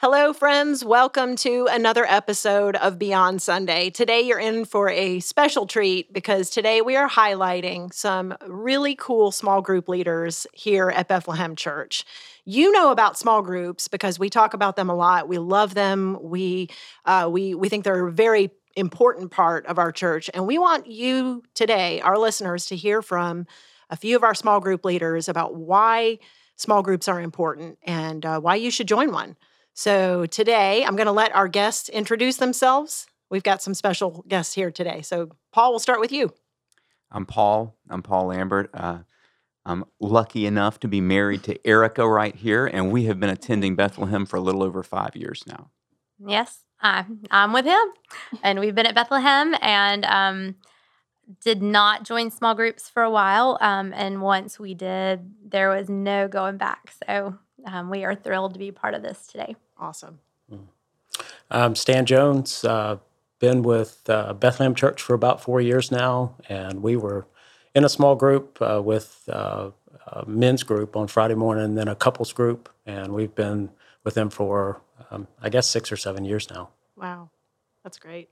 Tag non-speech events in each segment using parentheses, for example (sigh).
Hello, friends. Welcome to another episode of Beyond Sunday. Today, you're in for a special treat because today we are highlighting some really cool small group leaders here at Bethlehem Church. You know about small groups because we talk about them a lot. We love them. We uh, we we think they're a very important part of our church, and we want you today, our listeners, to hear from a few of our small group leaders about why small groups are important and uh, why you should join one. So today I'm going to let our guests introduce themselves. We've got some special guests here today. So, Paul, we'll start with you. I'm Paul. I'm Paul Lambert. Uh, I'm lucky enough to be married to Erica right here, and we have been attending Bethlehem for a little over five years now. Yes, I'm, I'm with him. And we've been at Bethlehem and um, did not join small groups for a while. Um, and once we did, there was no going back. So um, we are thrilled to be part of this today. Awesome. I'm Stan Jones. Uh, been with uh, Bethlehem Church for about four years now, and we were in a small group uh, with uh, a men's group on Friday morning, then a couples group, and we've been with them for um, I guess six or seven years now. Wow, that's great.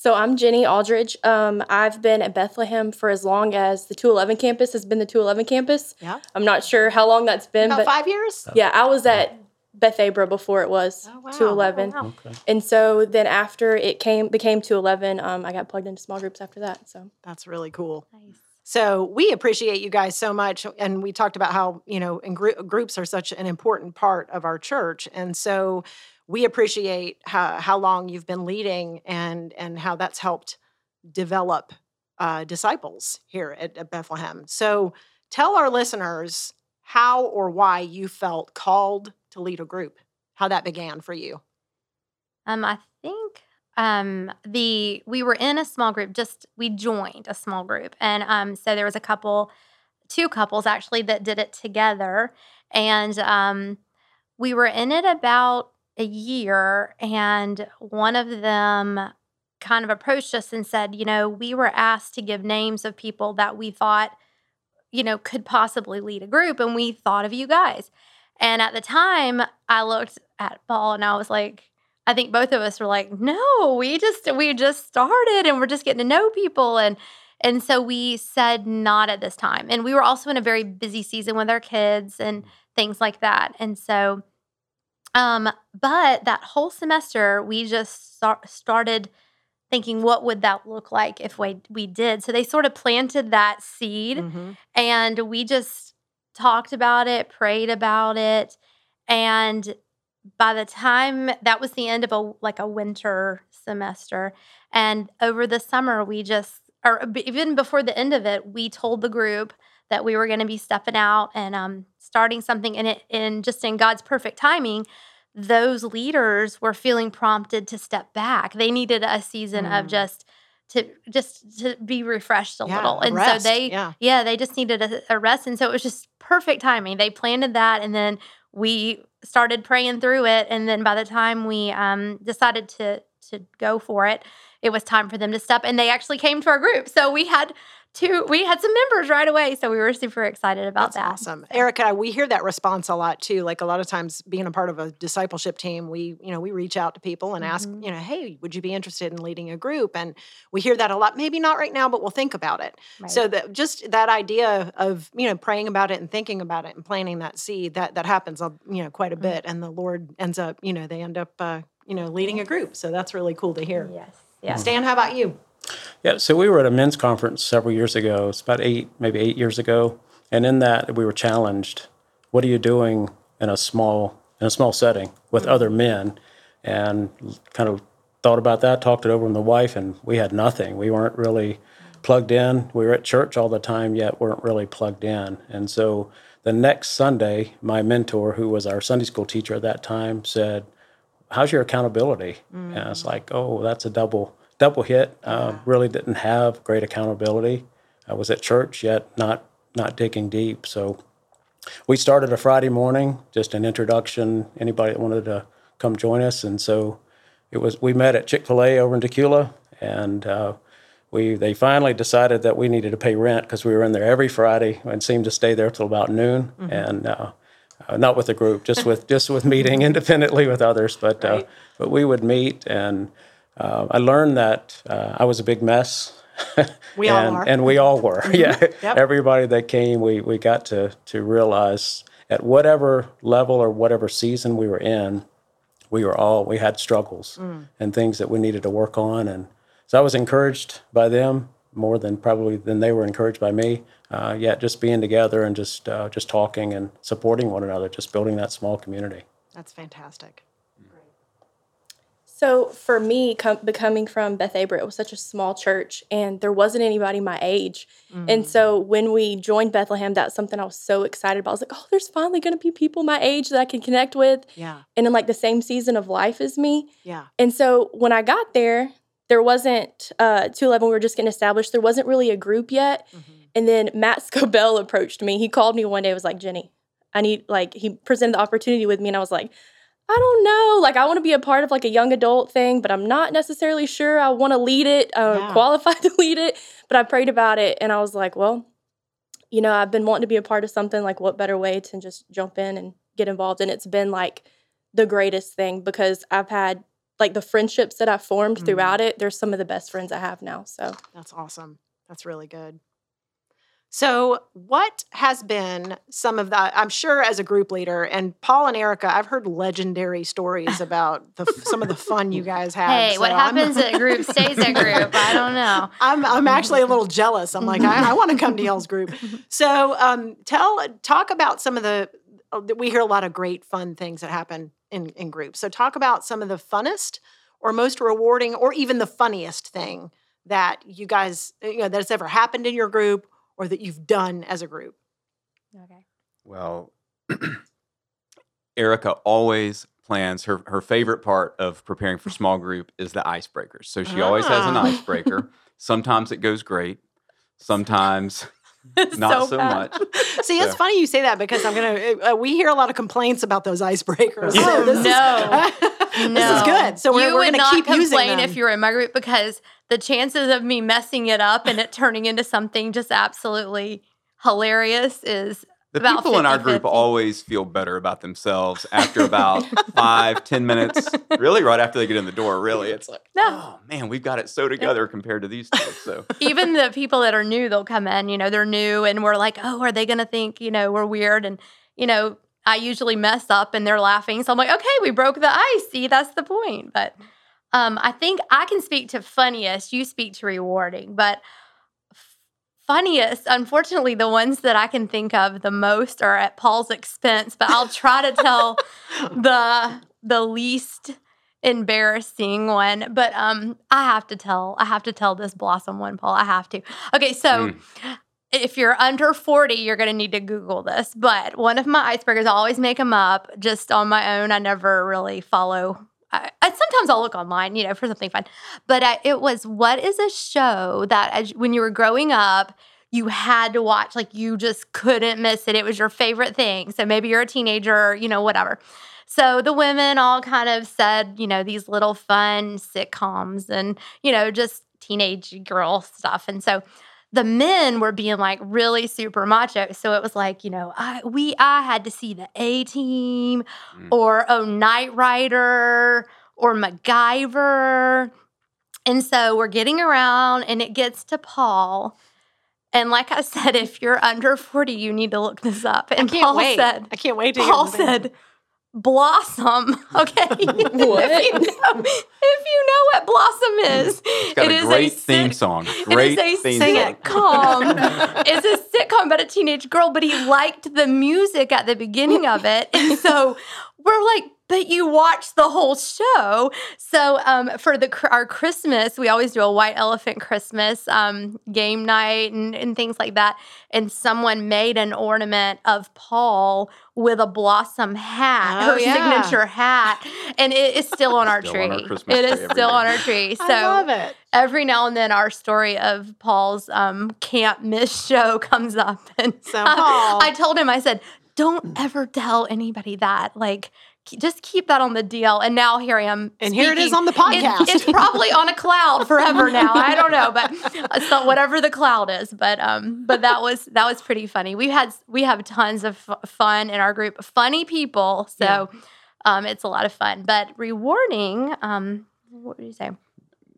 So I'm Jenny Aldridge. Um, I've been at Bethlehem for as long as the 211 campus has been the 211 campus. Yeah. I'm not sure how long that's been, About but five years? yeah, I was at Beth Abra before it was Oh, wow. 211. Oh, wow. Okay. And so then after it came became 211, um, I got plugged into small groups after that. So That's really cool. Nice. So we appreciate you guys so much, and we talked about how you know, and gr- groups are such an important part of our church, and so we appreciate how how long you've been leading, and and how that's helped develop uh, disciples here at, at Bethlehem. So tell our listeners how or why you felt called to lead a group, how that began for you. Um, I think um, the we were in a small group. Just we joined a small group, and um, so there was a couple, two couples actually that did it together, and um, we were in it about a year, and one of them kind of approached us and said, you know, we were asked to give names of people that we thought, you know, could possibly lead a group, and we thought of you guys. And at the time, I looked at Paul and I was like, I think both of us were like, no, we just we just started and we're just getting to know people and and so we said not at this time. And we were also in a very busy season with our kids and mm. things like that. And so um but that whole semester we just start, started thinking what would that look like if we we did. So they sort of planted that seed Mhm. and we just talked about it, prayed about it, and by the time that was the end of a like a winter semester and over the summer we just or even before the end of it we told the group that we were going to be stepping out and um, starting something in it in just in god's perfect timing those leaders were feeling prompted to step back. They needed a season of Mm. just to just to be refreshed a Yeah, little. And rest, so they yeah. yeah they just needed a, a rest. And so it was just perfect timing. They planted that and then we started praying through it. And then by the time we um, decided to to go for it it was time for them to step and they actually came to our group. So we had two we had some members right away so we were super excited about That's that awesome. Erica, we hear that response a lot too. Like a lot of times being a part of a discipleship team, we, you know, we reach out to people and ask, Mhm. you know, hey, would you be interested in leading a group? And we hear that a lot. Maybe not right now, but we'll think about it. So that just that idea of, you know, praying about it and thinking about it and planting that seed, that that happens, you know, quite a Mhm. bit. And the Lord ends up, you know, they end up uh, you know, leading a group. So that's really cool to hear. yes yeah. Stan, how about you? Yeah, so we were at a men's conference several years ago. It's about eight, maybe eight years ago, and in that we were challenged. What are you doing in a small in a small setting with other men? And kind of thought about that, talked it over with the wife, and we had nothing. We weren't really plugged in. We were at church all the time, yet weren't really plugged in. And so the next Sunday, my mentor, who was our Sunday school teacher at that time, said, "How's your accountability?" And it's mm. like, "Oh, that's a double double hit. Uh, really didn't have great accountability. I was at church yet not not digging deep. So we started a Friday morning, just an introduction. Anybody that wanted to come join us, and so it was. We met at Chick Fil A over in Tequila, and uh, we they finally decided that we needed to pay rent because we were in there every Friday and seemed to stay there till about noon, and. Uh, uh, not with a group, just with just with meeting (laughs) independently with others. But uh, but we would meet, and uh, I learned that uh, I was a big mess. (laughs) We all and, are. and we all were. Yeah, Yep. (laughs) everybody that came, we we got to to realize at whatever level or whatever season we were in, we were all we had struggles Mm. and things that we needed to work on, and so I was encouraged by them more than probably than they were encouraged by me. Uh, yet just being together and just uh, just talking and supporting one another, just building that small community. That's fantastic. So for me, com- becoming from Beth Abra, it was such a small church, and there wasn't anybody my age. And so when we joined Bethlehem, that's something I was so excited about. I was like, oh, there's finally going to be people my age that I can connect with, Yeah. and in like the same season of life as me. Yeah. And so when I got there, there wasn't uh, 211. We were just getting established. There wasn't really a group yet. And then Matt (laughs) Scobell approached me. He called me one day. And was like, Jenny, I need like he presented the opportunity with me, and I was like, I don't know. Like I want to be a part of like a young adult thing, but I'm not necessarily sure I want to lead it, uh, Yeah. qualified (laughs) to lead it. But I prayed about it, and I was like, well, you know, I've been wanting to be a part of something. Like, what better way to just jump in and get involved? And it's been like the greatest thing because I've had like the friendships that I've formed Mhm. throughout it. They're some of the best friends I have now. So That's awesome. That's really good. So, what has been some of that? I'm sure as a group leader, and Paul and Erica, I've heard legendary stories (laughs) about the some of the fun you guys have. Hey, what so I'm- happens at group stays at group. I (laughs) don't know. I'm I'm actually a little jealous. I'm like I, I want to come to y'all's group. (laughs) So um, tell talk about some of the uh, we hear a lot of great fun things that happen in in groups. So talk about some of the funnest or most rewarding or even the funniest thing that you guys you know that's ever happened in your group or that you've done as a group. Okay. Well, (clears throat) Erica always plans her her favorite part of preparing for small group is the icebreakers. So she always has an Ah. icebreaker. (laughs) Sometimes it goes great. Sometimes (laughs) not so, bad. much. See, it's funny you say that because I'm gonna. Uh, we hear a lot of complaints about those icebreakers. So Oh, this is- (laughs) no. this is good. So we're, you we're would gonna not keep using complain them. if you were in my group because the chances of me messing it up and it turning into something just absolutely hilarious is The About people in our group 50-50. always feel better about themselves after about (laughs) five, ten minutes. Really, right after they get in the door. Really, it's like, No. oh man, we've got it so together compared to these two. So (laughs) even the people that are new, they'll come in, you know, they're new and we're like, oh, are they going to think, you know, we're weird? And, you know, I usually mess up and they're laughing. So I'm like, okay, we broke the ice. See, that's the point. But um, I think I can speak to funniest, you speak to rewarding, but f- funniest, unfortunately, the ones that I can think of the most are at Paul's expense, but I'll try to tell (laughs) the the least embarrassing one but um i have to tell i have to tell this blossom one paul i have to okay so if you're under 40 you're going to need to google this but one of my icebreakers i always make them up just on my own i never really follow I, I sometimes i'll look online you know for something fun but I, it was what is a show that as when you were growing up you had to watch like you just couldn't miss it it was your favorite thing so maybe you're a teenager you know whatever so the women all kind of said, you know, these little fun sitcoms and, you know, just teenage girl stuff. And so the men were being like really super macho. So it was like, you know, I we I had to see the A team Mm. or oh Knight Rider or MacGyver. And so we're getting around and it gets to Paul. And like I (laughs) said, if you're under 40, you need to look this up. I And can't Paul wait. said, I can't wait to Paul hear this answer. said, Blossom. (laughs) Okay. (laughs) What? (laughs) if, you know, if you know what Blossom is, it's got it a is great theme song. Great it is a theme song. sitcom. it's a sitcom about a teenage girl, but he liked the music at the beginning of it. And so we're like, but you watched the whole show. So um, for the our Christmas, we always do a white elephant Christmas um, game night and, and things like that. And someone made an ornament of Paul with a blossom hat, Oh, her yeah. signature hat, and it is still on our Still tree. on our Christmas it tree is still year. on our tree. So I love it. every now and then our story of Paul's um, can't miss show (laughs) comes up. And So, (laughs) Paul- I told him, I said, don't ever tell anybody that. Like, just keep that on the deal. And now here I am. And here it is on the podcast. It's, it's probably on a cloud forever now. I don't know, but (laughs) so whatever the cloud is. But um, but that was that was pretty funny. We had we have tons of f- fun in our group, funny people. So um, it's a lot of fun, but rewarding. Um, what would you say?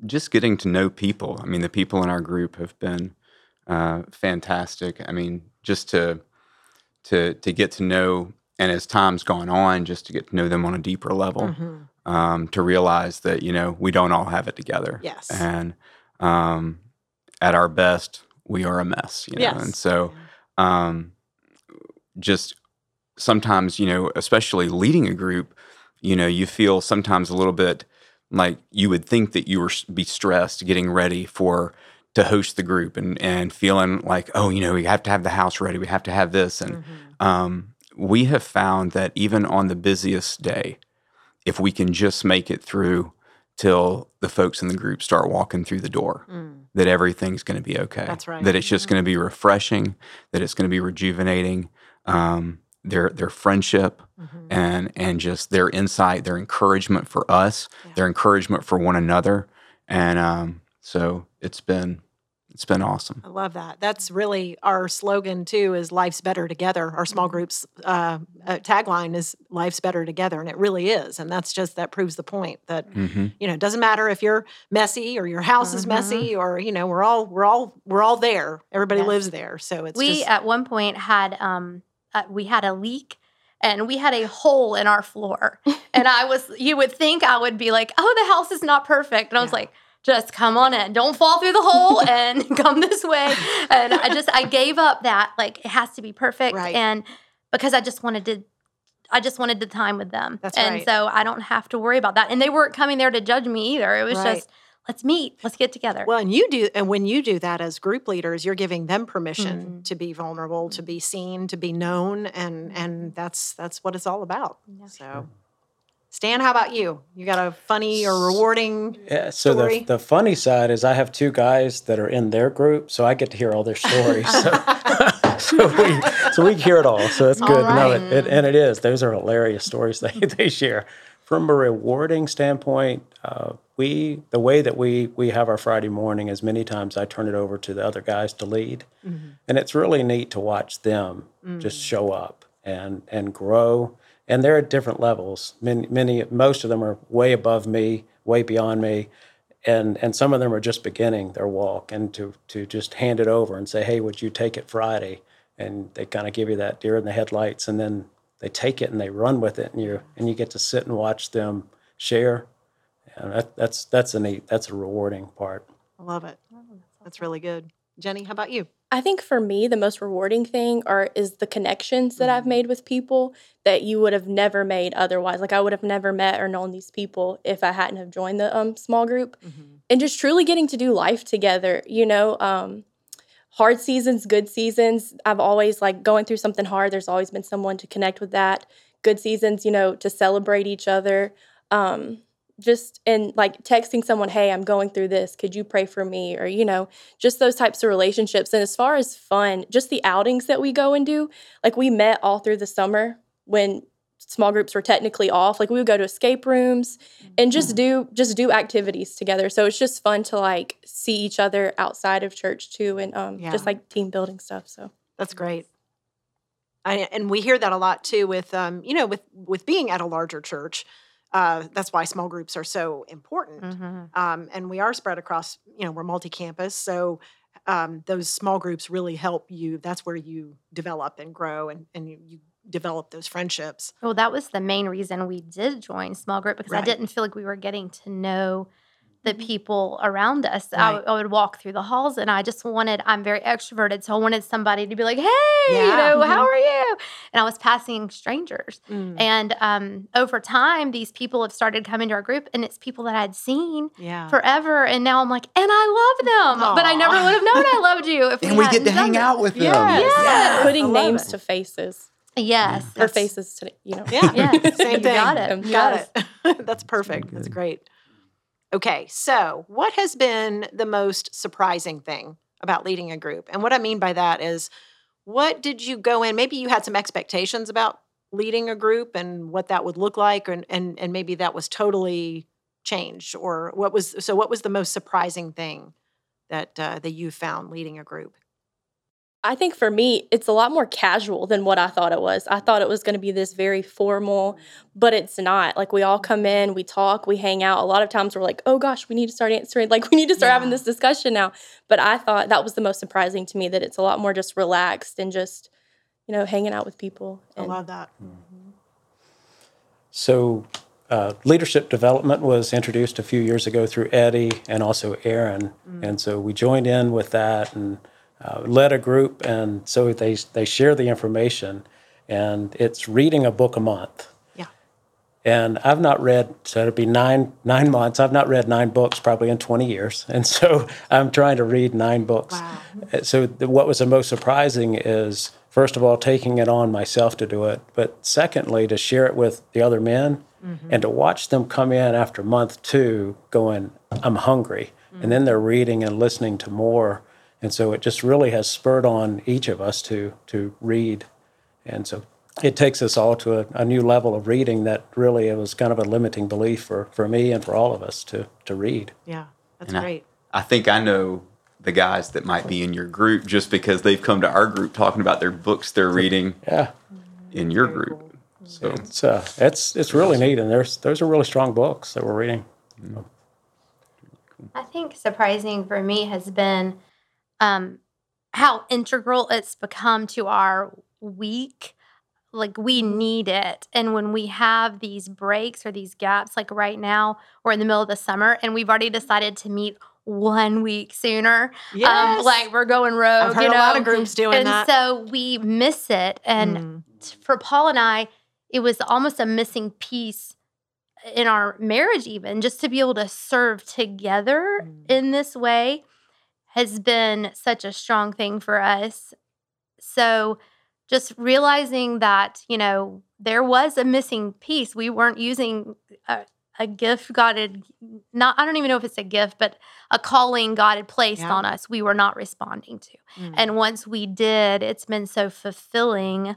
just getting to know people. I mean, the people in our group have been uh, fantastic. I mean, just to to to get to know, and as time's gone on, just to get to know them on a deeper level, Mhm. um, to realize that you know we don't all have it together. Yes. and um, at our best, we are a mess. You know, Yes. and so um, just sometimes, you know, especially leading a group, you know, you feel sometimes a little bit like you would think that you were be stressed getting ready for to host the group and and feeling like, oh, you know, we have to have the house ready, we have to have this, and Mhm. um, we have found that even on the busiest day, if we can just make it through till the folks in the group start walking through the door, Mm. that everything's going to be okay. That's right. That it's just going to be refreshing. That it's going to be rejuvenating. Um, their their friendship Mhm. and and just their insight, their encouragement for us, Yeah. their encouragement for one another, and um, so it's been it's been awesome. I love that. That's really our slogan too. Is life's better together. Our small groups uh, uh, tagline is "Life's better together," and it really is. And that's just that proves the point that hmm you know it doesn't matter if you're messy or your house is Mhm. messy or you know we're all we're all we're all there. Everybody Yes. lives there. So it's we just at one point had um uh, we had a leak and we had a hole in our floor and i was you would think i would be like oh the house is not perfect and i was Yeah. like just come on in don't fall through the hole (laughs) and (laughs) come this way and i just i gave up that like it has to be perfect Right. and because i just wanted to I just wanted the time with them. That's and right. so I don't have to worry about that. And they weren't coming there to judge me either. It was Right. just, let's meet, let's get together. Well, and you do, and when you do that as group leaders, you're giving them permission Mhm. to be vulnerable, to be seen, to be known, and and that's that's what it's all about. Yeah. So, Stan, how about you? You got a funny or rewarding? Yeah, so story? the, the funny side is I have two guys that are in their group, so I get to hear all their stories. so, (laughs) (laughs) so we so we hear it all. So it's All good. No, it, it, and it is. Those are hilarious stories (laughs) they, they share. From a rewarding standpoint, uh, we the way that we we have our Friday morning is many times I turn it over to the other guys to lead, and it's really neat to watch them just show up and and grow. And they're at different levels. Many, many, most of them are way above me, way beyond me, and and some of them are just beginning their walk. And to to just hand it over and say, "Hey, would you take it Friday?" And they kind of give you that deer in the headlights, and then they take it and they run with it, and you and you get to sit and watch them share. And that, that's that's a neat, that's a rewarding part. I love it. That's really good. Jenny, how about you? I think for me, the most rewarding thing are is the connections that I've made with people that you would have never made otherwise. Like I would have never met or known these people if I hadn't have joined the um, small group, and just truly getting to do life together. You know, um, hard seasons, good seasons. I've always like going through something hard. There's always been someone to connect with that. Good seasons, you know, to celebrate each other. Um, just and like texting someone, hey, I'm going through this. Could you pray for me? Or, you know, just those types of relationships. And as far as fun, just the outings that we go and do, like we met all through the summer when small groups were technically off. Like we would go to escape rooms and just do just do activities together. So it's just fun to like see each other outside of church too and um Yeah. just like team building stuff. So That's great. I, and we hear that a lot too with um, you know with with being at a larger church. Uh, that's why small groups are so important. Mhm. Um, and we are spread across. You know, we're multi-campus, so um, those small groups really help you. That's where you develop and grow, and and you, you develop those friendships. Well, that was the main reason we did join small group because I didn't feel like we were getting to know the Mhm. people around us. I, Right. w- I would walk through the halls and I just wanted, I'm very extroverted. So I wanted somebody to be like, hey, you know, how Mhm. are you? And I was passing strangers. Mm. And um, over time, these people have started coming to our group and it's people that I'd seen Yeah. forever. And now I'm like, and I love them. But I never would have known I loved you if (laughs) and we get hadn't to done hang this. out with them. Yes. Yeah. I Putting names it. to faces Yes. or That's- faces to you know. (laughs) Yeah. Yeah. (laughs) Same You thing. got it. You Got it. That's perfect. That's great. Okay. So, what has been the most surprising thing about leading a group? And what I mean by that is, what did you go in? Maybe you had some expectations about leading a group and what that would look like, and and and maybe that was totally changed. Or what was so? What was the most surprising thing that uh, that you found leading a group? I think for me, it's a lot more casual than what I thought it was. I thought it was going to be this very formal, but it's not. Like we all come in, we talk, we hang out. A lot of times we're like, oh gosh, we need to start answering. Like we need to start having this discussion now. But I thought that was the most surprising to me that it's a lot more just relaxed and just, you know, hanging out with people. I love that. So, uh, leadership development was introduced a few years ago through Eddie and also Aaron, and so we joined in with that and uh, led a group, and so they they share the information, and it's reading a book a month. Yeah. And I've not read, so it'd be nine nine months. I've not read nine books probably in twenty years, (laughs) and so I'm trying to read nine books. Wow. Uh, So the, what was the most surprising is first of all taking it on myself to do it, but secondly to share it with the other men and to watch them come in after month two going, I'm hungry, and then they're reading and listening to more, and so it just really has spurred on each of us to to read, and so. It takes us all to a, a new level of reading that really it was kind of a limiting belief for, for me and for all of us to, to read. Yeah. That's And great. I think I know the guys that might be in your group just because they've come to our group talking about their books they're reading Yeah. in your Very group. cool. So It's uh, it's it's really neat, and there's those are really strong books that we're reading. I think surprising for me has been um, how integral it's become to our week. Like we need it. And when we have these breaks or these gaps, like right now, we're in the middle of the summer and we've already decided to meet one week sooner. Yes. Um, like we're going rogue. I've heard you know? a lot of groups doing and that. so we miss it. And Mm. t- for Paul and I, it was almost a missing piece in our marriage, even just to be able to serve together Mm. in this way has been such a strong thing for us. So just realizing that, you know, there was a missing piece. We weren't using a, a gift God had not, I don't even know if it's a gift, but a calling God had placed Yeah. on us, we were not responding to. Mm. And once we did, it's been so fulfilling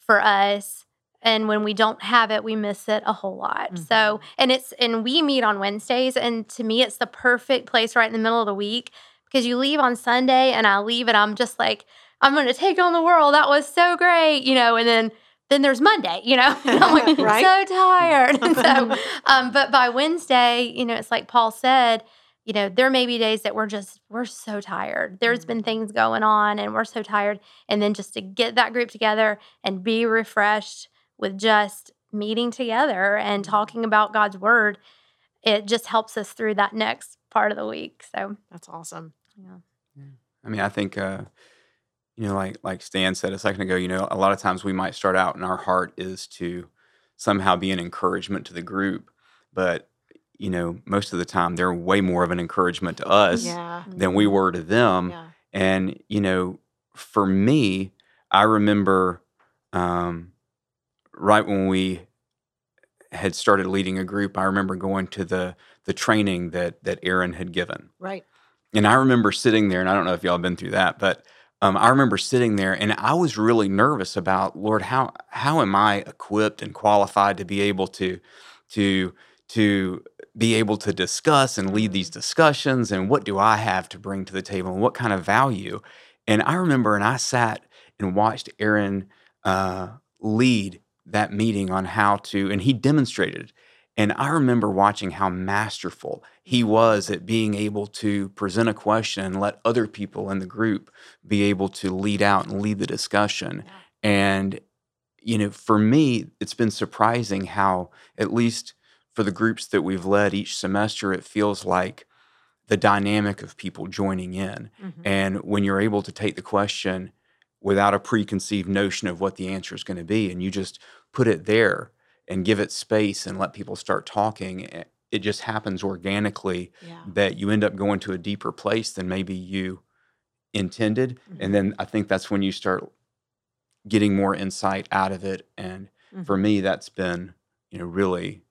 for us. And when we don't have it, we miss it a whole lot. So, Mhm. and it's, and we meet on Wednesdays. And to me, it's the perfect place right in the middle of the week because you leave on Sunday and I leave and I'm just like, I'm going to take on the world. That was so great, you know, and then, then there's Monday, you know, (laughs) I'm like, (laughs) Right. so tired. And (laughs) so, um, but by Wednesday, you know, it's like Paul said, you know, there may be days that we're just, we're so tired. There's been things going on and we're so tired. And then just to get that group together and be refreshed with just meeting together and talking about God's word, it just helps us through that next part of the week. So, That's awesome. Yeah. I mean, I think uh, you know, like like Stan said a second ago, you know, a lot of times we might start out and our heart is to somehow be an encouragement to the group, but you know, most of the time they're way more of an encouragement to us Yeah. than we were to them. Yeah. And you know, for me, I remember um, right when we had started leading a group, I remember going to the the training that that Aaron had given. Right. And I remember sitting there, and I don't know if y'all have been through that, but um, I remember sitting there, and I was really nervous about Lord, how how am I equipped and qualified to be able to to to be able to discuss and lead these discussions, and what do I have to bring to the table, and what kind of value? And I remember, and I sat and watched Aaron uh, lead that meeting on how to, and he demonstrated. And I remember watching how masterful he was at being able to present a question and let other people in the group be able to lead out and lead the discussion. And, you know, for me, it's been surprising how, at least for the groups that we've led each semester, it feels like the dynamic of people joining in. Mhm. And when you're able to take the question without a preconceived notion of what the answer is going to be, and you just put it there and give it space and let people start talking, eh, it just happens organically Yeah. that you end up going to a deeper place than maybe you intended. Mhm. And then I think that's when you start getting more insight out of it. And for Mhm. me, that's been, you know, really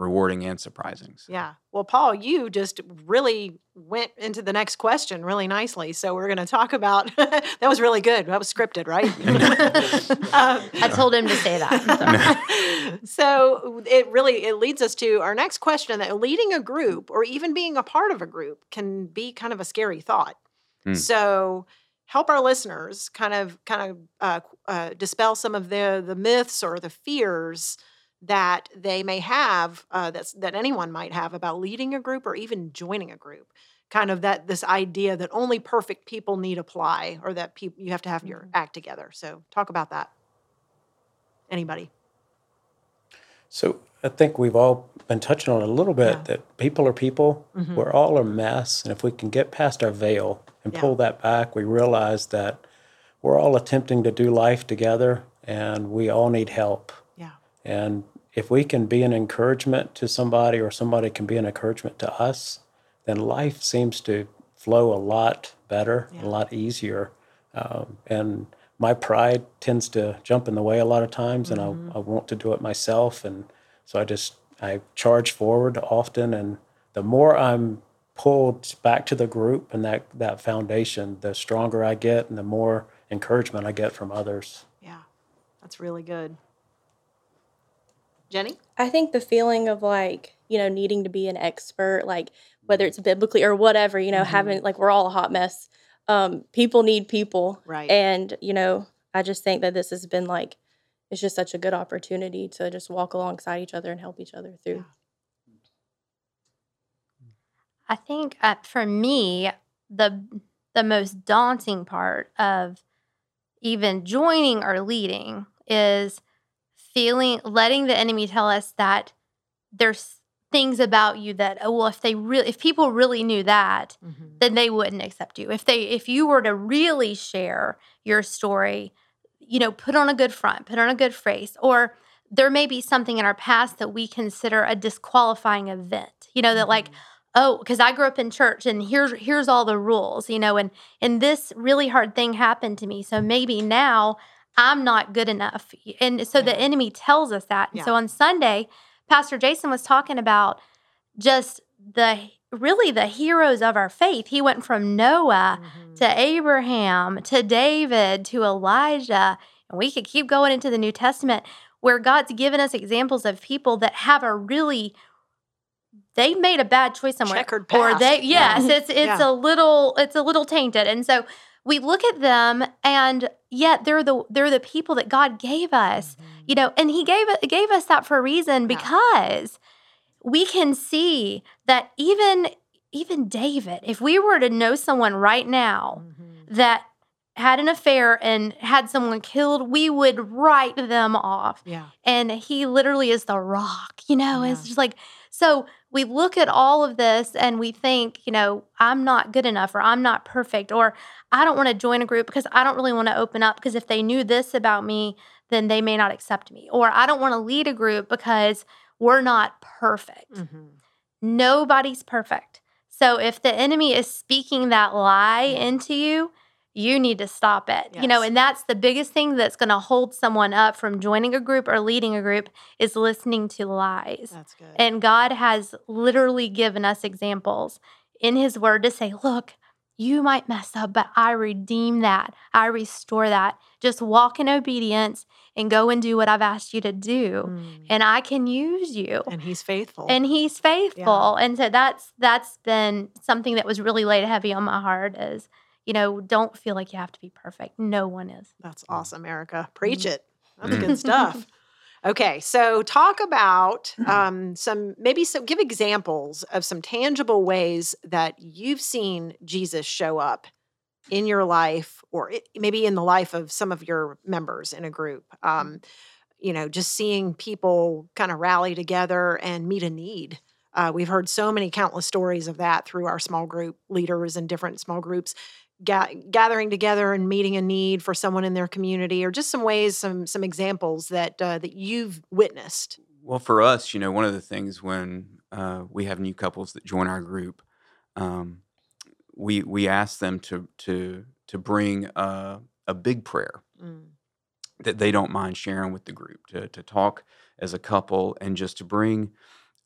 rewarding and surprising. So- Yeah. Well, Paul, you just really went into the next question really nicely. So we're going to talk about (laughs) that was really good. That was scripted, right? (laughs) (laughs) Um, I told him to say that. so it really it leads us to our next question that leading a group or even being a part of a group can be kind of a scary thought. Hmm. So help our listeners kind of kind of uh, uh, dispel some of the the myths or the fears that they may have uh, that's that anyone might have about leading a group or even joining a group kind of that this idea that only perfect people need apply or that people you have to have your act together so talk about that anybody So I think we've all been touching on it a little bit Yeah. that people are people. Mhm. We're all a mess. And if we can get past our veil and Yeah. pull that back, we realize that we're all attempting to do life together and we all need help. And if we can be an encouragement to somebody or somebody can be an encouragement to us, then life seems to flow a lot better, Yeah. a lot easier. Um, and my pride tends to jump in the way a lot of times, and I, I want to do it myself. And so I just I charge forward often, and the more I'm pulled back to the group and that that foundation, the stronger I get, and the more encouragement I get from others. yeah that's really good jenny I think the feeling of like, you know, needing to be an expert, like whether it's biblically or whatever, you know, Mhm. having like we're all a hot mess. Um, people need people. right And, you know, I just think that this has been like it's just such a good opportunity to just walk alongside each other and help each other through. I think uh, for me, the the most daunting part of even joining or leading is feeling letting the enemy tell us that there's things about you that oh well if they really if people really knew that Mhm. then they wouldn't accept you if they if you were to really share your story you know put on a good front put on a good face or there may be something in our past that we consider a disqualifying event you know that like Mhm. oh because i grew up in church and here's here's all the rules you know and and this really hard thing happened to me so maybe now i'm not good enough and so the enemy tells us that and Yeah. so on sunday pastor jason was talking about just the really the heroes of our faith he went from noah Mhm. to abraham to david to elijah and we could keep going into the new testament where god's given us examples of people that have a really they made a bad choice somewhere Checkered or they past. Yeah. yes it's (laughs) it's Yeah. a little it's a little tainted and so we look at them and yet they're the they're the people that god gave us Mhm. you know and he gave gave us that for a reason Yeah. because we can see that even even david if we were to know someone right now Mhm. that had an affair and had someone killed we would write them off yeah and he literally is the rock you know it's just like so we look at all of this and we think you know i'm not good enough or i'm not perfect or i don't want to join a group because i don't really want to open up because if they knew this about me then they may not accept me or i don't want to lead a group because we're not perfect. Mhm. nobody's perfect. So if the enemy is speaking that lie into you you need to stop it you know and that's the biggest thing that's going to hold someone up from joining a group or leading a group is listening to lies. That's good. And god has literally given us examples in his word to say look you might mess up but i redeem that. I restore that. Just walk in obedience and go and do what i've asked you to do Mm. and i can use you. And he's faithful. And he's faithful. And so that's that's been something that was really laid heavy on my heart is you know don't feel like you have to be perfect no one is That's awesome, Erica. Preach Mhm. it. That's Mm. good stuff. (laughs) Okay, so talk about (laughs) um, some maybe some give examples of some tangible ways that you've seen Jesus show up in your life, or it, maybe in the life of some of your members in a group. Um, you know, just seeing people kind of rally together and meet a need. Uh, we've heard so many countless stories of that through our small group leaders and different small groups ga- gathering together and meeting a need for someone in their community, or just some ways, some some examples that uh, that you've witnessed. Well, for us, you know, one of the things when uh, we have new couples that join our group, um, we we ask them to to to bring a, a big prayer Mm. that they don't mind sharing with the group to to talk as a couple and just to bring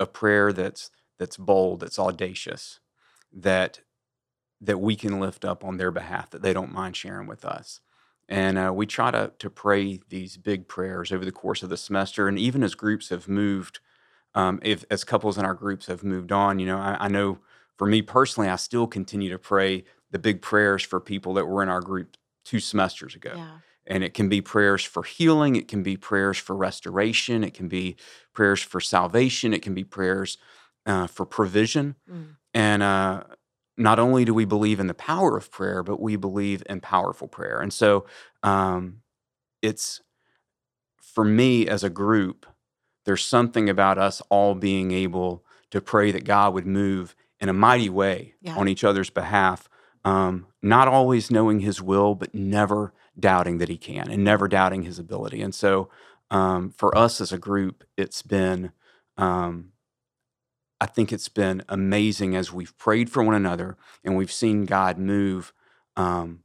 a prayer that's that's bold, that's audacious, that that we can lift up on their behalf that they don't mind sharing with us. And uh, we try to to pray these big prayers over the course of the semester, and even as groups have moved, um, if as couples in our groups have moved on, you know, I, I know for me personally, I still continue to pray the big prayers for people that were in our group two semesters ago. Yeah. And it can be prayers for healing, it can be prayers for restoration, it can be prayers for salvation, it can be prayers uh, for provision. Mm. And uh, not only do we believe in the power of prayer, but we believe in powerful prayer. And so um, it's for me as a group, there's something about us all being able to pray that God would move in a mighty way Yeah. on each other's behalf. Um, not always knowing his will, but never doubting that he can and never doubting his ability. And so um, for us as a group, it's been, um, I think it's been amazing as we've prayed for one another and we've seen God move um,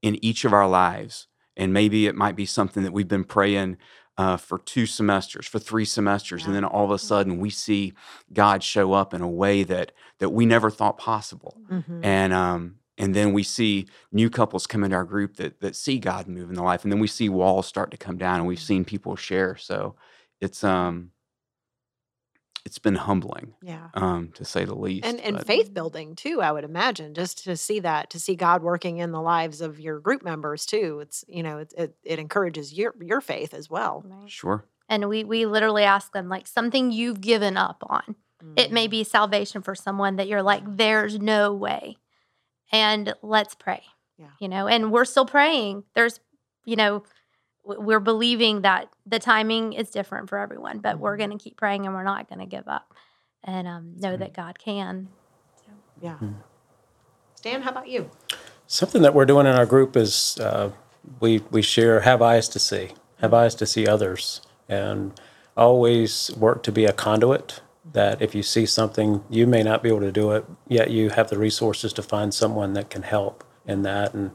in each of our lives. And maybe it might be something that we've been praying uh, for two semesters, for three semesters, and then all of a sudden we see God show up in a way that that we never thought possible. Mhm. and um and then we see new couples come into our group that that see God move in their life and then we see walls start to come down and we've seen people share. So it's um it's been humbling Yeah. um to say the least and and but- faith building too i would imagine just to see that to see god working in the lives of your group members too it's you know it it, it encourages your your faith as well Right. sure And we we literally ask them like something you've given up on. It Mm. may be salvation for someone that you're like, there's no way. And let's pray. Yeah. You know, and we're still praying. There's, you know, w- we're believing that the timing is different for everyone, but we're Mhm. going to keep praying and we're not going to give up and um, know right. that God can. yeah Mm. stan how about you Something that we're doing in our group is uh, we we share have eyes to see, have eyes to see others, and always work to be a conduit. That if you see something, you may not be able to do it, yet you have the resources to find someone that can help in that. And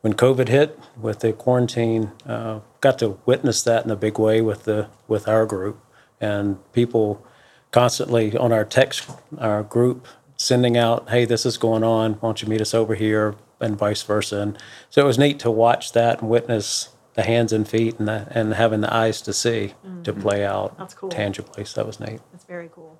when COVID hit with the quarantine, uh, got to witness that in a big way with the with our group and people constantly on our text our group sending out, "Hey, this is going on. Why don't you meet us over here?" and vice versa. And so it was neat to watch that and witness the hands and feet and the, and having the eyes to see to play out That's cool. tangibly. So that was neat. that's very cool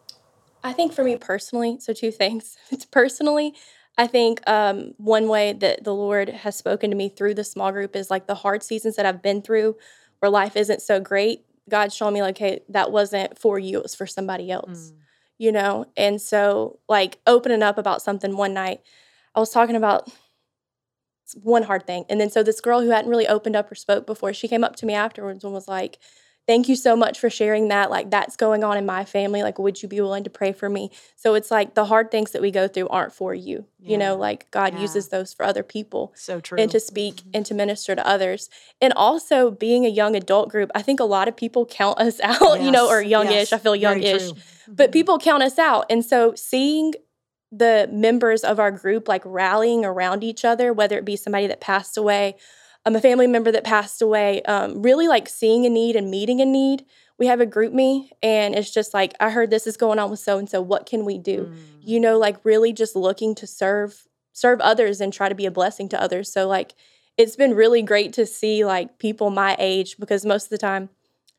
I think for me personally, so two things. (laughs) It's personally, I think um, one way that the Lord has spoken to me through the small group is like the hard seasons that I've been through where life isn't so great. God's showing me, like, hey, that wasn't for you, it was for somebody else, Mm. you know? And so, like, opening up about something one night, I was talking about one hard thing. And then so this girl who hadn't really opened up or spoke before, she came up to me afterwards and was like, Thank you so much for sharing that. Like, that's going on in my family. Like, would you be willing to pray for me? So it's like the hard things that we go through aren't for you. You know, like God Yeah. uses those for other people so true and to speak and to minister to others. And also being a young adult group, I think a lot of people count us (laughs) out, you know, or youngish. yes, I feel youngish. But people count us out. And so seeing the members of our group like rallying around each other, whether it be somebody that passed away, um, a family member that passed away, um, really like seeing a need and meeting a need. We have a GroupMe, and it's just like, I heard this is going on with so and so. What can we do? Mm. You know, like really just looking to serve serve others and try to be a blessing to others. So like it's been really great to see like people my age because most of the time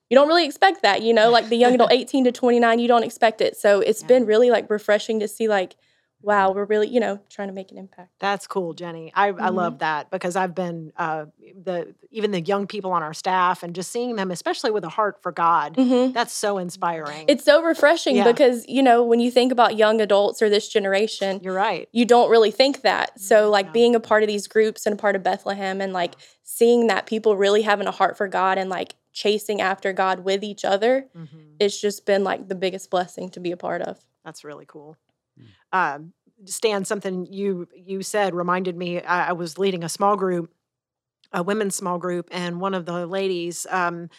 you don't really expect that, you know, like the young adult (laughs) 18 to 29, you don't expect it. So it's Yeah. been really like refreshing to see like, wow, we're really, you know, trying to make an impact. That's cool, Jenny. I, I Mhm. love that because I've been uh, the even the young people on our staff and just seeing them, especially with a heart for God. hmm That's so inspiring. It's so refreshing Yeah. because, you know, when you think about young adults or this generation, You're right. you don't really think that. So like No. being a part of these groups and a part of Bethlehem and like seeing that people really having a heart for God and like chasing after God with each other, Mhm. it's just been like the biggest blessing to be a part of. That's really cool. Mm. Um, Stan, something you you said reminded me. I, I was leading a small group, a women's small group, and one of the ladies um,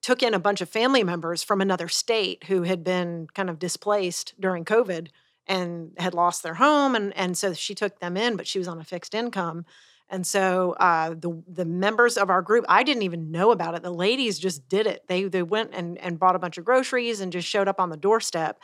took in a bunch of family members from another state who had been kind of displaced during COVID and had lost their home, and and so she took them in, but she was on a fixed income. And so uh, the the members of our group, I didn't even know about it. The ladies just did it. They they went and, and bought a bunch of groceries and just showed up on the doorstep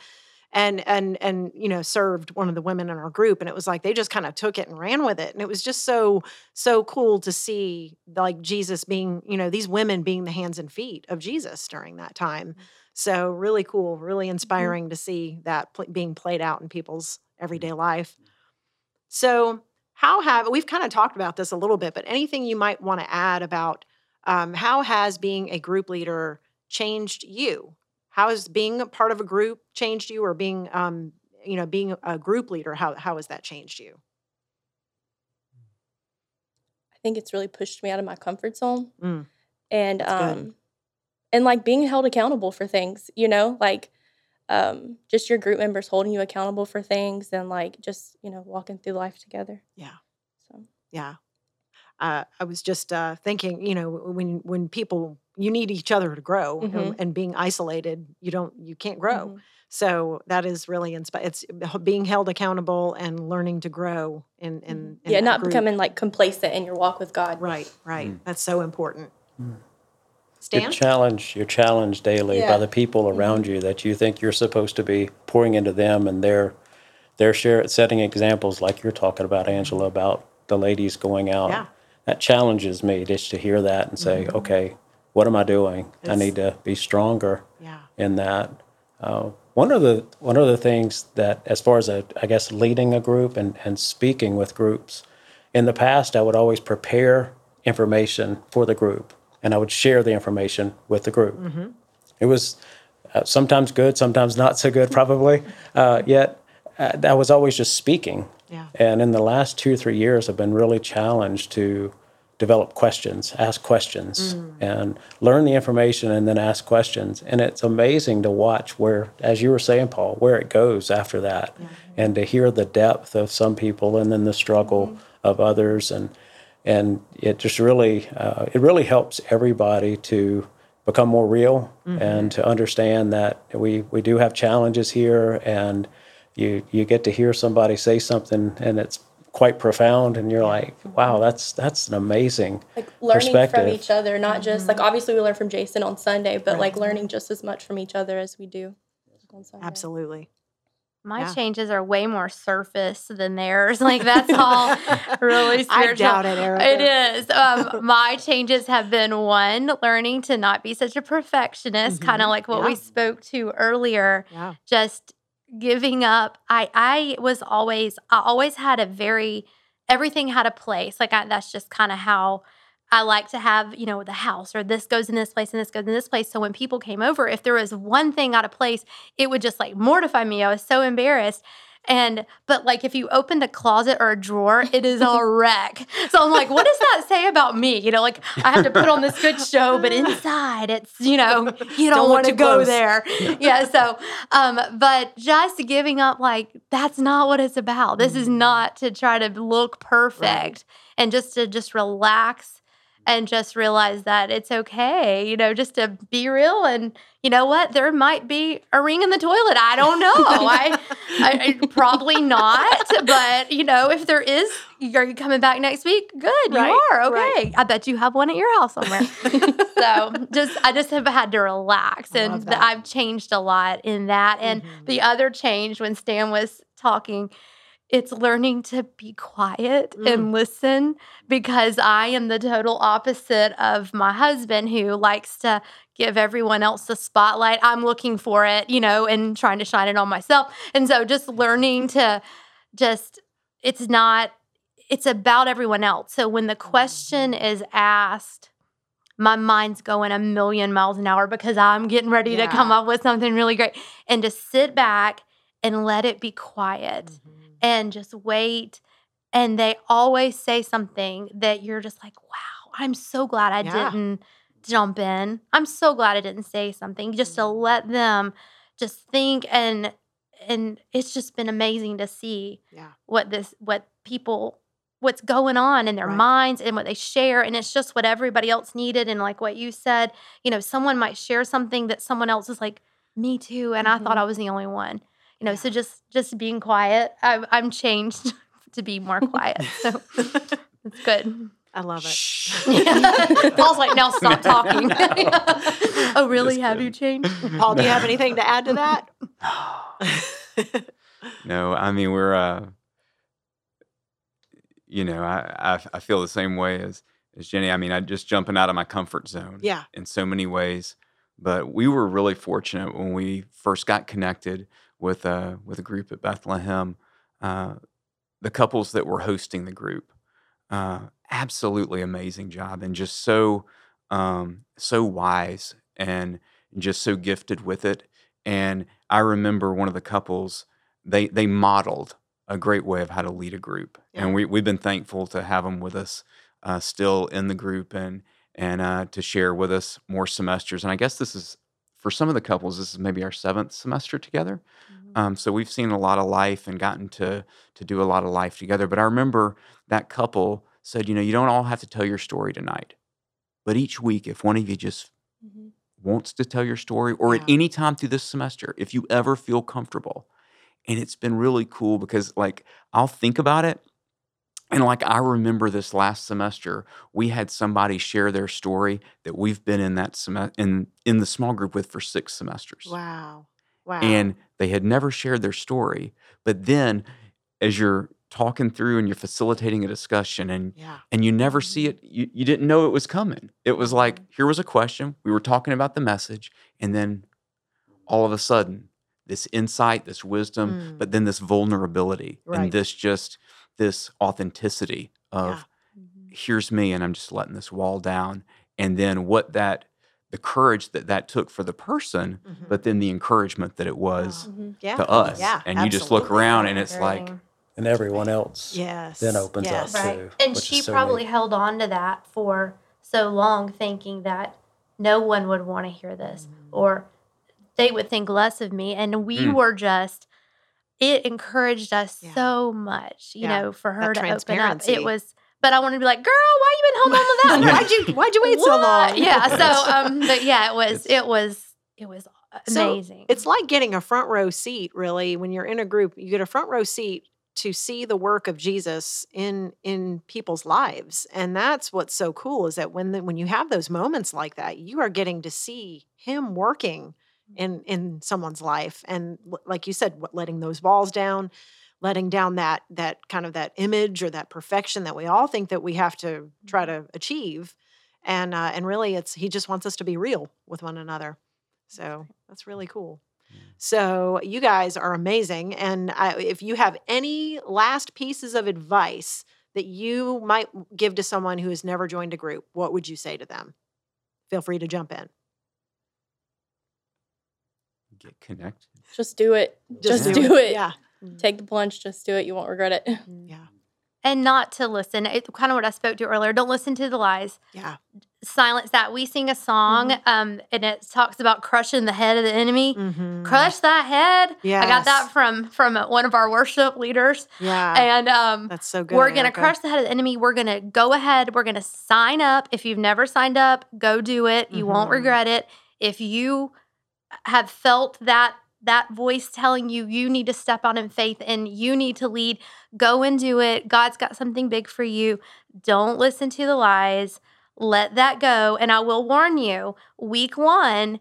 and and and you know served one of the women in our group and it was like they just kind of took it and ran with it and it was just so so cool to see like jesus being you know these women being the hands and feet of jesus during that time. Mm. So really cool really mm-hmm. inspiring to see that pl- being played out in people's everyday mm. life. So how have we've kind of talked about this a little bit but anything you might want to add about um, how has being a group leader changed you how has being a part of a group changed you or being um you know being a group leader how how has that changed you I think it's really pushed me out of my comfort zone. Mm. And good. um and like being held accountable for things, you know, like um just your group members holding you accountable for things and like just, you know, walking through life together. Yeah. So yeah uh, i was just uh, thinking you know when when people you need each other to grow and- Mhm. and, being isolated you don't you can't grow mhm. so that is really inspiring it's being held accountable and learning to grow in in, in yeah, that not group. becoming like complacent in your walk with God. right right Mm. that's so important Mm. stan You're challenged. You're challenged daily Yeah. by the people around you that you think you're supposed to be pouring into them, and they're they're share, setting examples like you're talking about, Angela, about the ladies going out. Yeah. That challenges me just to hear that and say, Mhm. okay, what am I doing? I need to be stronger yeah in that. Uh, one of the one of the things that, as far as a, I guess leading a group and, and speaking with groups, in the past I would always prepare information for the group and I would share the information with the group. It was uh, sometimes good, sometimes not so good, probably. (laughs) Uh, yet uh, I was always just speaking. Yeah. And in the last two or three years, I've been really challenged to develop questions, ask questions, mm. and learn the information and then ask questions. And it's amazing to watch where, as you were saying, Paul, where it goes after that, and to hear the depth of some people and then the struggle mm-hmm. of others, and and it just really uh, it really helps everybody to become more real mm-hmm. and to understand that we we do have challenges here and you you get to hear somebody say something and it's quite profound and you're like wow that's that's an amazing Like learning from each other, not just like obviously we learn from Jason on Sunday, but like learning just as much from each other as we do on Sunday. absolutely My Yeah. changes are way more surface than theirs. (laughs) Like that's all (laughs) really i doubt it Erica. It is. Um, my changes have been one, learning to not be such a perfectionist, kind Mhm. of like what Yeah. we spoke to earlier. yeah Just giving up. I I was always I always had a very everything had a place. Like I, that's just kind of how I like to have, you know, the house or this goes in this place and this goes in this place. So when people came over, if there was one thing out of place, it would just like mortify me. I was so embarrassed. And but like if you opened a closet or a drawer, (laughs) it is a wreck. So I'm like, what does that say about me? You know, like I have to put on this good show, but inside it's, you know, you don't, Don't want to go close. there. (laughs) Yeah. So um, but just giving up like that's not what it's about. This is Mhm. not to try to look perfect and just to just relax and just realize that it's okay, you know, just to be real and you know what, there might be a ring in the toilet. I don't (laughs) know. I, I, I probably not, but you know, if there is, are you coming back next week? Good, Right, you are. Okay, right. I bet you have one at your house somewhere. (laughs) so just, I just have had to relax, and love th- that. I've changed a lot in that. And Mhm. the other change when Stan was talking, it's learning to be quiet Mm. and listen because I am the total opposite of my husband who likes to give everyone else the spotlight. I'm looking for it, you know, and trying to shine it on myself. And so just learning to just, it's not, it's about everyone else. So when the question Mm-hmm. is asked, my mind's going a million miles an hour because I'm getting ready to come up with something really great. And to sit back and let it be quiet Mhm. And just wait. And they always say something that you're just like, wow, I'm so glad I Yeah. didn't jump in. I'm so glad I didn't say something just to mm-hmm. let them just think and and it's just been amazing to see Yeah. what this what people what's going on in their Right. minds and what they share and it's just what everybody else needed and like what you said you know someone might share something that someone else is like me too and i thought mm-hmm. i was the only one you know so just just being quiet I'm, i'm changed (laughs) to be more quiet so (laughs) it's good I love it. (laughs) paul's like now stop talking oh really Just have kidding. you changed Paul, do you have anything to add to that? no, I mean we're uh you know, I, I I feel the same way as as Jenny. I mean, I'm just jumping out of my comfort zone yeah. in so many ways. But we were really fortunate when we first got connected with a with a group at Bethlehem. Uh, the couples that were hosting the group, uh, absolutely amazing job, and just so um, so wise and just so gifted with it. And I remember one of the couples they they modeled a great way of how to lead a group, Yeah. and we we've been thankful to have them with us uh, still in the group and and uh, to share with us more semesters. And I guess this is for some of the couples, this is maybe our seventh semester together. Um, so we've seen a lot of life and gotten to to do a lot of life together. But I remember that couple said, you know, you don't all have to tell your story tonight, but each week, if one of you just Mhm. wants to tell your story, or at any time through this semester, if you ever feel comfortable, and it's been really cool because like I'll think about it. And like I remember this last semester, we had somebody share their story that we've been in that sem- in in the small group with for six semesters Wow. Wow. and they had never shared their story. But then, as you're talking through and you're facilitating a discussion, and yeah. and you never see it, you, you didn't know it was coming. It was like here was a question, we were talking about the message, and then all of a sudden, this insight, this wisdom, Mm. but then this vulnerability Right. and this just this authenticity of here's me and I'm just letting this wall down. And then what that, the courage that that took for the person, Mhm. but then the encouragement that it was Mhm. yeah. to us. Yeah. and you just look around and it's like, and everyone else Yes. then opens yes. up Right. too. And she so probably neat. held on to that for so long, thinking that no one would want to hear this or they would think less of me. And we Mm. were just, it encouraged us Yeah. so much, you Yeah, know, for that her to open up. It was, but I wanted to be like, girl, why you been holding on to that? why'd you Why'd you wait so long? Yeah. So, (laughs) um, but yeah, it was, it was, it was So, amazing. It's like getting a front row seat, really. When you're in a group, you get a front row seat to see the work of Jesus in in people's lives, and that's what's so cool is that when the, when you have those moments like that, you are getting to see Him working in in someone's life, and like you said, letting those walls down, letting down that that kind of that image or that perfection that we all think that we have to try to achieve, and uh, and really, it's He just wants us to be real with one another. So that's really cool. So you guys are amazing, and I, if you have any last pieces of advice that you might give to someone who has never joined a group, what would you say to them? Feel free to jump in. Get connected. Just do it. Just, do do, it. Yeah, Take the plunge. Just do it. You won't regret it. (laughs) yeah, and not to listen. It kind of what I spoke to earlier. Don't listen to the lies. yeah. silence that. We sing a song, Mm-hmm. um, and it talks about crushing the head of the enemy. Mm-hmm. Crush that head. Yeah. I got that from from one of our worship leaders, Yeah, and um, that's so good. we're gonna Erica. crush the head of the enemy. We're gonna go ahead. We're gonna sign up. If you've never signed up, go do it. You won't Mhm. regret it. If you have felt that that voice telling you you need to step out in faith and you need to lead, go and do it. God's got something big for you. Don't listen to the lies. Let that go. And I will warn you, week one,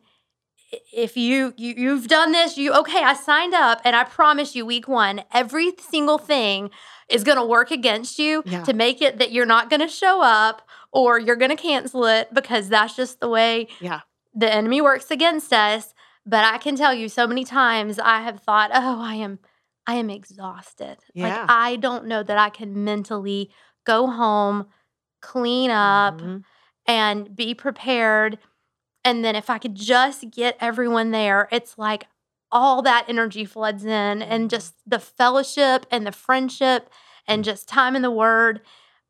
if you, you you've done this, you okay, I signed up and I promise you week one, every single thing is going to work against you Yeah. to make it that you're not going to show up or you're going to cancel it because that's just the way Yeah. the enemy works against us. But I can tell you so many times I have thought, oh, I am I am exhausted. Yeah. Like I don't know that I can mentally go home, clean up, Mhm. and be prepared. And then if I could just get everyone there, it's like all that energy floods in and just the fellowship and the friendship and just time in the word.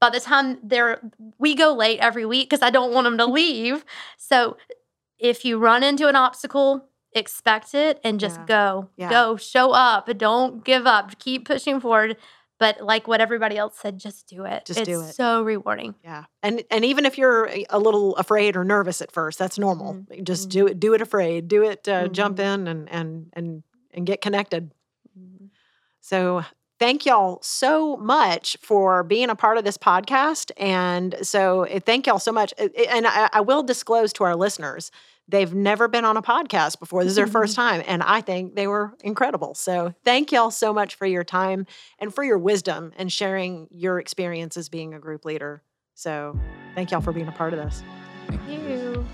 by the time they're we go late every week because I don't want them to (laughs) leave. So if you run into an obstacle, expect it and just Yeah. go. Yeah. Go, show up, don't give up, keep pushing forward. But like what everybody else said, just do it. Just it's do it. so rewarding. Yeah. And and even if you're a- little afraid or nervous at first, that's normal. Mhm. Just do it do it afraid. Do it uh, jump Mhm. in and and and and get connected. So thank y'all so much for being a part of this podcast. And so uh, thank y'all so much. Uh, uh, And I, I will disclose to our listeners, they've never been on a podcast before. This is their mm-hmm. first time. And I think they were incredible. So thank y'all so much for your time and for your wisdom and sharing your experience as being a group leader. So thank y'all for being a part of this. Thank You.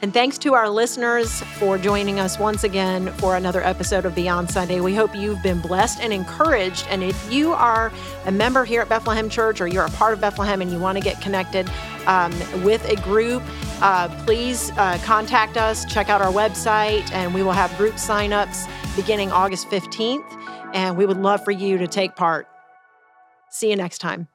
And thanks to our listeners for joining us once again for another episode of Beyond Sunday. We hope you've been blessed and encouraged. And if you are a member here at Bethlehem Church or you're a part of Bethlehem and you want to get connected um, with a group, uh, please uh, contact us, check out our website, and we will have group signups beginning August 15th. And we would love for you to take part. See you next time.